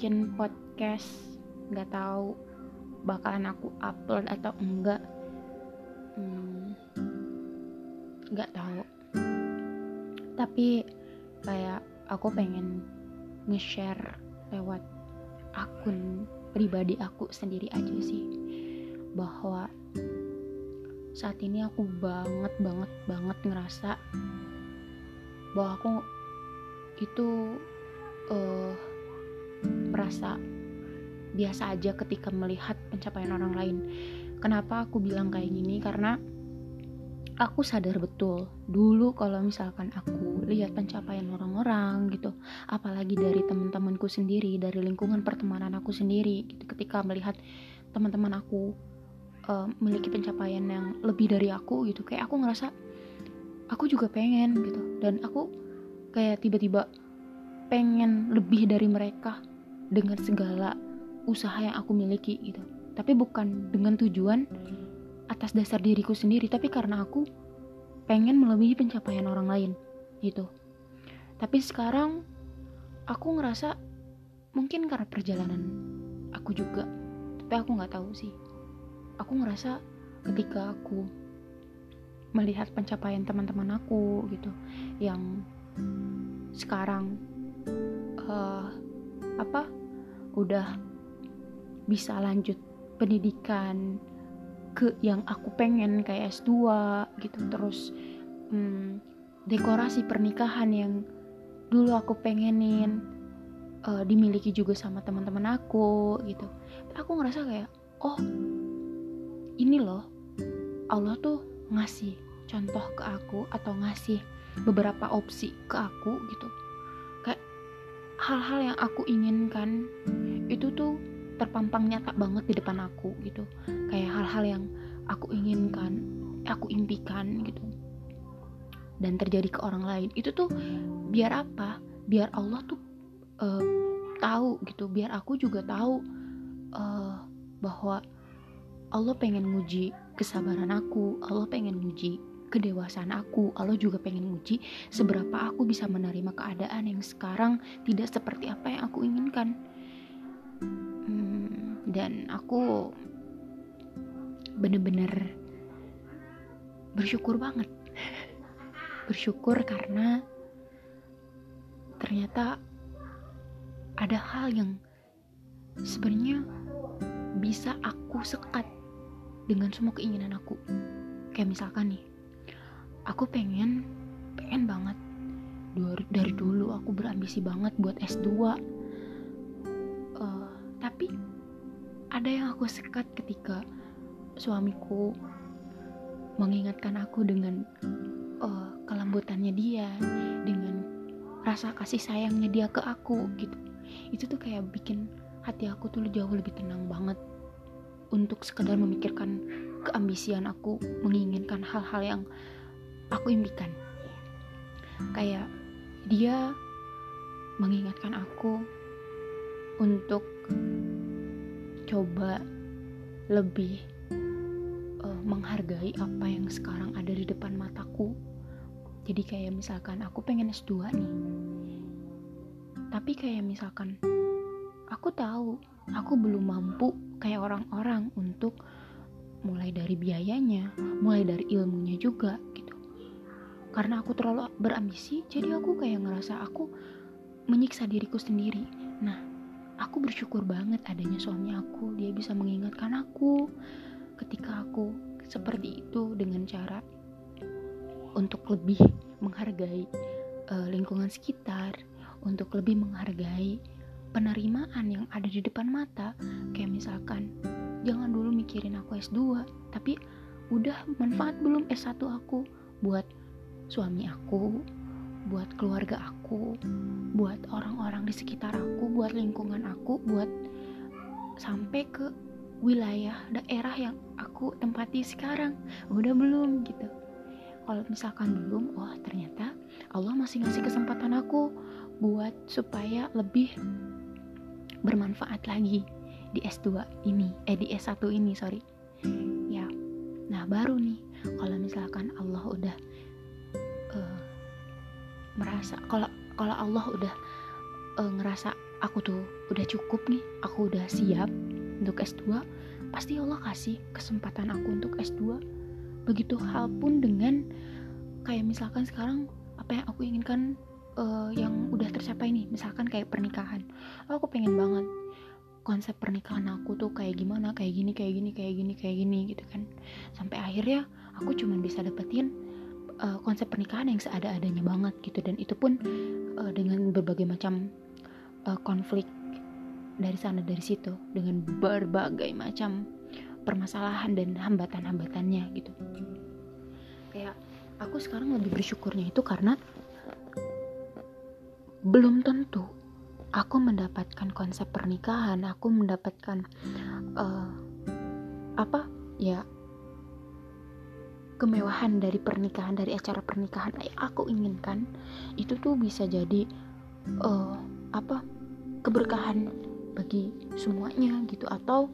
bikin podcast nggak tahu bakalan aku upload atau enggak. Hmm, nggak tahu. Tapi kayak aku pengen nge-share lewat akun pribadi aku sendiri aja sih. Bahwa saat ini aku banget banget banget ngerasa bahwa aku itu uh, merasa biasa aja ketika melihat pencapaian orang lain. Kenapa aku bilang kayak gini? Karena aku sadar betul dulu kalau misalkan aku lihat pencapaian orang-orang gitu apalagi dari teman-temanku sendiri dari lingkungan pertemanan aku sendiri gitu ketika melihat teman-teman aku uh, memiliki pencapaian yang lebih dari aku gitu kayak aku ngerasa aku juga pengen gitu dan aku kayak tiba-tiba pengen lebih dari mereka dengan segala usaha yang aku miliki gitu. Tapi bukan dengan tujuan atas dasar diriku sendiri tapi karena aku pengen melebihi pencapaian orang lain gitu. Tapi sekarang aku ngerasa mungkin karena perjalanan aku juga tapi aku nggak tahu sih. Aku ngerasa ketika aku melihat pencapaian teman-teman aku gitu yang sekarang uh, apa udah bisa lanjut pendidikan ke yang aku pengen kayak S2 gitu. Terus hmm, dekorasi pernikahan yang dulu aku pengenin uh, dimiliki juga sama teman-teman aku gitu. Aku ngerasa kayak oh ini loh Allah tuh ngasih contoh ke aku atau ngasih beberapa opsi ke aku gitu hal-hal yang aku inginkan itu tuh terpampang nyata banget di depan aku gitu. Kayak hal-hal yang aku inginkan aku impikan gitu. Dan terjadi ke orang lain. Itu tuh biar apa? Biar Allah tuh uh, tahu gitu. Biar aku juga tahu uh, bahwa Allah pengen nguji kesabaran aku Allah pengen nguji kedewasaan aku. Allah juga pengen nguji seberapa aku bisa menerima keadaan yang sekarang tidak seperti apa yang aku inginkan. Dan aku bener-bener bersyukur banget. Bersyukur karena ternyata ada hal yang sebenarnya bisa aku sekat dengan semua keinginan aku. Kayak misalkan nih aku pengen pengen banget. Dari dulu aku berambisi banget buat S2 uh, tapi ada yang aku sekat ketika suamiku mengingatkan aku dengan uh, kelembutannya dia dengan rasa kasih sayangnya dia ke aku gitu. Itu tuh kayak bikin hati aku tuh jauh lebih tenang banget untuk sekedar memikirkan keambisian aku menginginkan hal-hal yang aku impikan. Kayak dia mengingatkan aku untuk coba lebih uh, menghargai apa yang sekarang ada di depan mataku. Jadi kayak misalkan aku pengen S2 nih. Tapi kayak misalkan aku tahu aku belum mampu kayak orang-orang untuk mulai dari biayanya mulai dari ilmunya juga gitu karena aku terlalu berambisi jadi aku kayak ngerasa aku menyiksa diriku sendiri. Nah aku bersyukur banget adanya suami aku. Dia bisa mengingatkan aku ketika aku seperti itu dengan cara untuk lebih menghargai uh, lingkungan sekitar untuk lebih menghargai penerimaan yang ada di depan mata. Kayak misalkan jangan dulu mikirin aku S2 tapi udah manfaat belum S1 aku buat suami aku buat keluarga aku, buat orang-orang di sekitar aku, buat lingkungan aku, buat sampai ke wilayah daerah yang aku tempati sekarang. Udah belum gitu. Kalau misalkan belum, wah ternyata Allah masih ngasih kesempatan aku buat supaya lebih bermanfaat lagi di S2 ini, eh di S1 ini, sorry. Ya. Nah, baru nih kalau misalkan Allah udah merasa kalau kalau Allah udah uh, ngerasa aku tuh udah cukup nih aku udah siap untuk S2 pasti Allah kasih kesempatan aku untuk S2 begitu hal pun dengan kayak misalkan sekarang apa yang aku inginkan uh, yang udah tercapai nih misalkan kayak pernikahan. Oh, aku pengen banget konsep pernikahan aku tuh kayak gimana kayak gini kayak gini kayak gini kayak gini gitu kan. Sampai akhirnya aku cuma bisa dapetin uh, konsep pernikahan yang seada-adanya banget gitu. Dan itu pun uh, dengan berbagai macam uh, konflik dari sana dari situ. Dengan berbagai macam permasalahan dan hambatan-hambatannya gitu. Kayak aku sekarang lebih bersyukurnya itu karena belum tentu aku mendapatkan konsep pernikahan. Aku mendapatkan uh, apa ya kemewahan dari pernikahan dari acara pernikahan yang aku inginkan itu tuh bisa jadi uh, apa keberkahan bagi semuanya gitu. Atau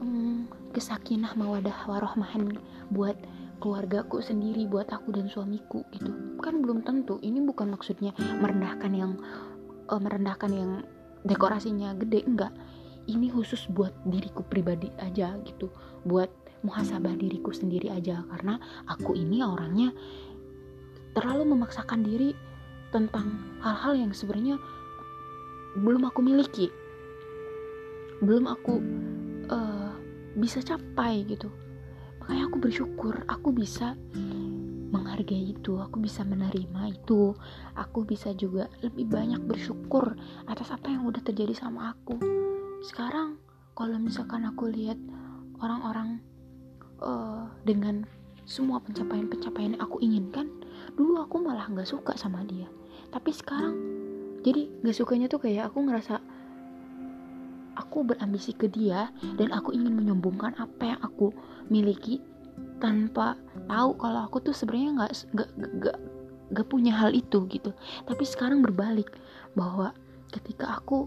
um, kesakinah mawadah warohmahan buat keluargaku sendiri buat aku dan suamiku gitu. Kan belum tentu. Ini bukan maksudnya merendahkan yang uh, merendahkan yang dekorasinya gede enggak. Ini khusus buat diriku pribadi aja gitu. Buat muhasabah diriku sendiri aja karena aku ini orangnya terlalu memaksakan diri tentang hal-hal yang sebenarnya belum aku miliki belum aku uh, bisa capai gitu. Makanya aku bersyukur aku bisa menghargai itu aku bisa menerima itu aku bisa juga lebih banyak bersyukur atas apa yang udah terjadi sama aku. Sekarang kalau misalkan aku lihat orang-orang uh, dengan semua pencapaian-pencapaian yang aku inginkan dulu aku malah nggak suka sama dia. Tapi sekarang jadi nggak sukanya tuh kayak aku ngerasa aku berambisi ke dia dan aku ingin menyombongkan apa yang aku miliki tanpa tahu kalau aku tuh sebenarnya nggak nggak nggak punya hal itu gitu. Tapi sekarang berbalik bahwa ketika aku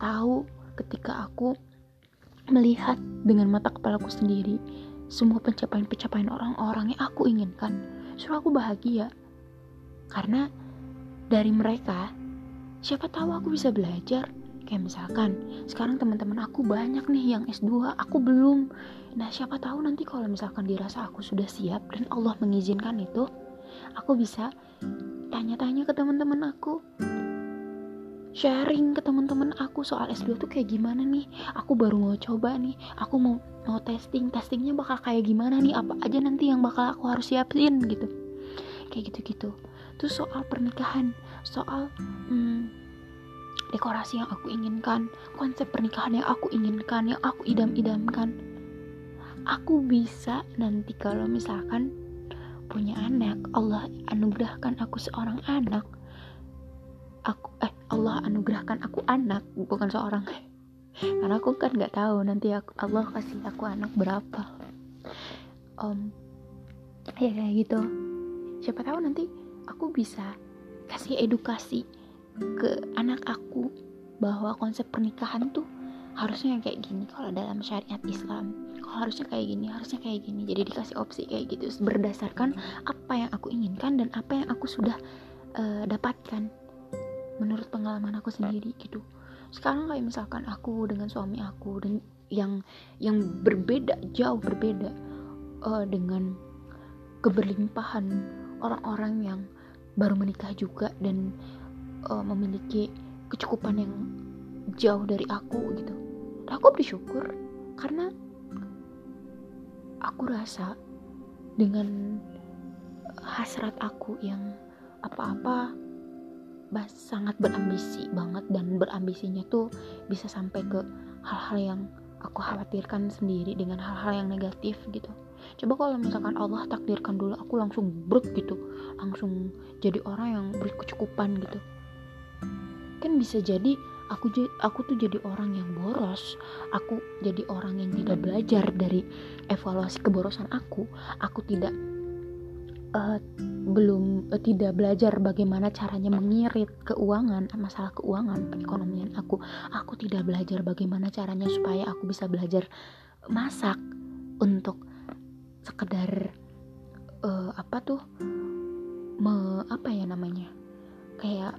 tahu ketika aku melihat dengan mata kepalaku sendiri semua pencapaian-pencapaian orang-orang yang aku inginkan justru aku bahagia karena dari mereka siapa tahu aku bisa belajar Kayak misalkan, sekarang teman-teman aku banyak nih yang S2, aku belum. Nah, siapa tahu nanti kalau misalkan dirasa aku sudah siap dan Allah mengizinkan itu, aku bisa tanya-tanya ke teman-teman aku. Sharing ke teman-teman aku soal S2 tuh kayak gimana nih? Aku baru mau coba nih. Aku mau mau testing, testingnya bakal kayak gimana nih? Apa aja nanti yang bakal aku harus siapin gitu. Kayak gitu-gitu. Terus soal pernikahan, soal hmm, dekorasi yang aku inginkan, konsep pernikahan yang aku inginkan, yang aku idam-idamkan. Aku bisa nanti kalau misalkan punya anak, Allah anugerahkan aku seorang anak. Eh Allah anugerahkan aku anak, bukan seorang. Karena aku kan nggak tahu nanti aku, Allah kasih aku anak berapa. Om, ya kayak gitu. Siapa tahu nanti aku bisa kasih edukasi ke anak aku bahwa konsep pernikahan tuh harusnya kayak gini kalau dalam syariat Islam kalau harusnya kayak gini harusnya kayak gini jadi dikasih opsi kayak gitu berdasarkan apa yang aku inginkan dan apa yang aku sudah uh, dapatkan menurut pengalaman aku sendiri gitu. Sekarang kayak misalkan aku dengan suami aku dan yang yang berbeda jauh berbeda uh, dengan keberlimpahan orang-orang yang baru menikah juga dan uh, memiliki kecukupan yang jauh dari aku gitu. Aku bersyukur karena aku rasa dengan hasrat aku yang apa-apa sangat berambisi banget dan berambisinya tuh bisa sampai ke hal-hal yang aku khawatirkan sendiri dengan hal-hal yang negatif gitu. Coba kalau misalkan Allah takdirkan dulu aku langsung brek gitu. Langsung jadi orang yang berkecukupan gitu. Kan bisa jadi aku aku tuh jadi orang yang boros. Aku jadi orang yang tidak belajar dari evaluasi keborosan aku. Aku tidak uh, belum uh, tidak belajar bagaimana caranya mengirit keuangan masalah keuangan perekonomian aku. Aku tidak belajar bagaimana caranya supaya aku bisa belajar masak untuk sekedar uh, apa tuh me, apa ya namanya kayak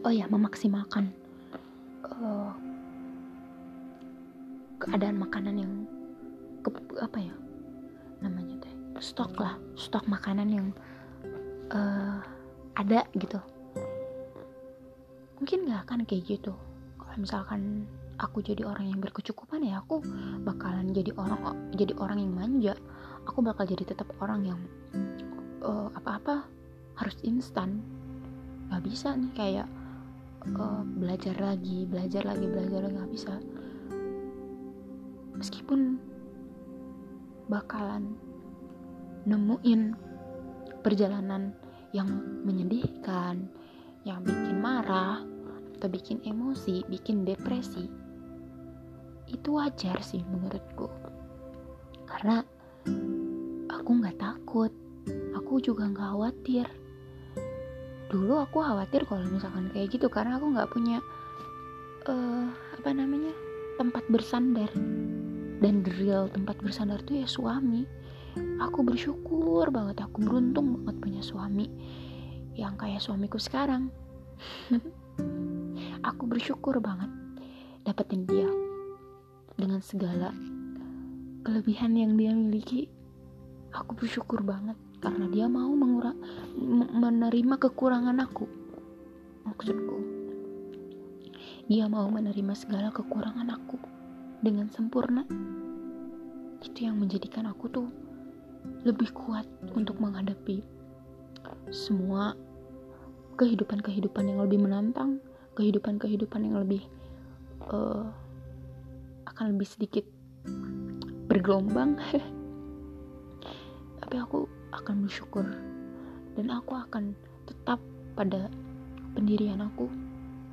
oh ya memaksimalkan uh, keadaan makanan yang ke, apa ya stok lah stok makanan yang uh, ada gitu. Mungkin nggak akan kayak gitu. Kalau misalkan aku jadi orang yang berkecukupan ya aku bakalan jadi orang jadi orang yang manja. Aku bakal jadi tetap orang yang uh, apa-apa harus instan. Nggak bisa nih kayak uh, belajar lagi belajar lagi belajar nggak bisa. Meskipun bakalan nemuin perjalanan yang menyedihkan yang bikin marah atau bikin emosi bikin depresi. Itu wajar sih menurutku. Karena aku nggak takut. Aku juga nggak khawatir. Dulu aku khawatir kalau misalkan kayak gitu karena aku nggak punya uh, apa namanya tempat bersandar. Dan real tempat bersandar tuh ya suami aku bersyukur banget aku beruntung banget punya suami yang kayak suamiku sekarang. Aku bersyukur banget dapetin dia dengan segala kelebihan yang dia miliki. Aku bersyukur banget karena dia mau mengurang menerima kekurangan aku. Maksudku dia mau menerima segala kekurangan aku dengan sempurna. Itu yang menjadikan aku tuh lebih kuat untuk menghadapi semua kehidupan-kehidupan yang lebih menantang kehidupan-kehidupan yang lebih uh, akan lebih sedikit bergelombang. Tapi aku akan bersyukur dan aku akan tetap pada pendirian aku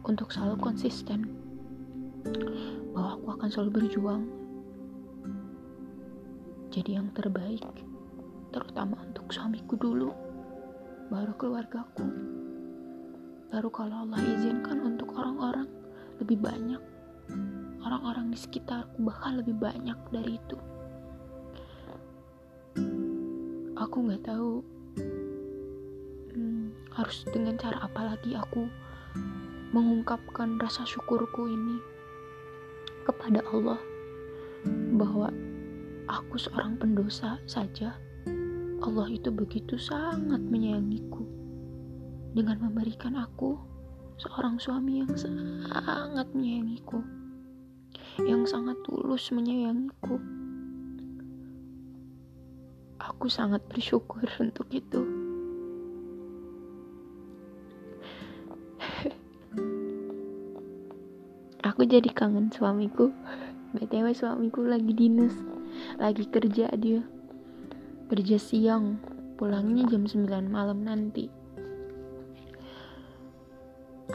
untuk selalu konsisten bahwa aku akan selalu berjuang jadi yang terbaik terutama untuk suamiku dulu baru keluargaku. Baru kalau Allah izinkan untuk orang-orang lebih banyak orang-orang di sekitarku bahkan lebih banyak dari itu. Aku nggak tahu hmm, harus dengan cara apa lagi aku mengungkapkan rasa syukurku ini kepada Allah bahwa aku seorang pendosa saja Allah itu begitu sangat menyayangiku dengan memberikan aku seorang suami yang sangat menyayangiku yang sangat tulus menyayangiku. Aku sangat bersyukur untuk itu. Aku jadi kangen suamiku. BTW suamiku lagi dinas, lagi kerja dia. Kerja siang, pulangnya jam 9 malam nanti.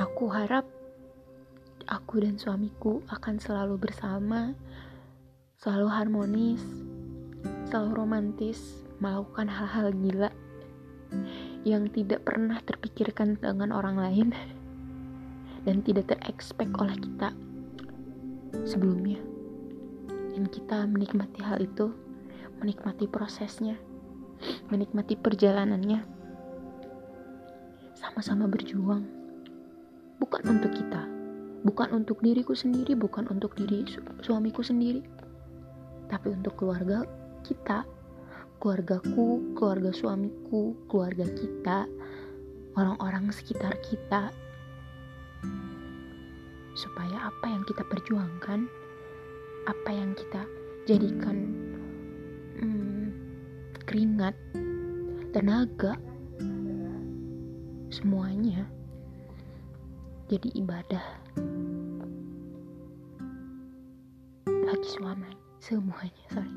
Aku harap aku dan suamiku akan selalu bersama, selalu harmonis, selalu romantis, melakukan hal-hal gila yang tidak pernah terpikirkan dengan orang lain dan tidak terekspek oleh kita sebelumnya. Dan kita menikmati hal itu, menikmati prosesnya, menikmati perjalanannya, sama-sama berjuang, bukan untuk kita bukan untuk diriku sendiri, bukan untuk diri su suamiku sendiri, tapi untuk keluarga kita, keluargaku, keluarga suamiku, keluarga kita, orang-orang sekitar kita, supaya apa yang kita perjuangkan, apa yang kita jadikan keringat, tenaga, semuanya jadi ibadah bagi suami semuanya sorry.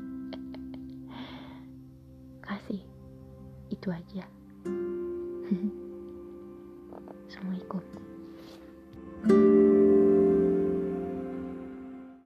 Kasih itu aja. Assalamualaikum.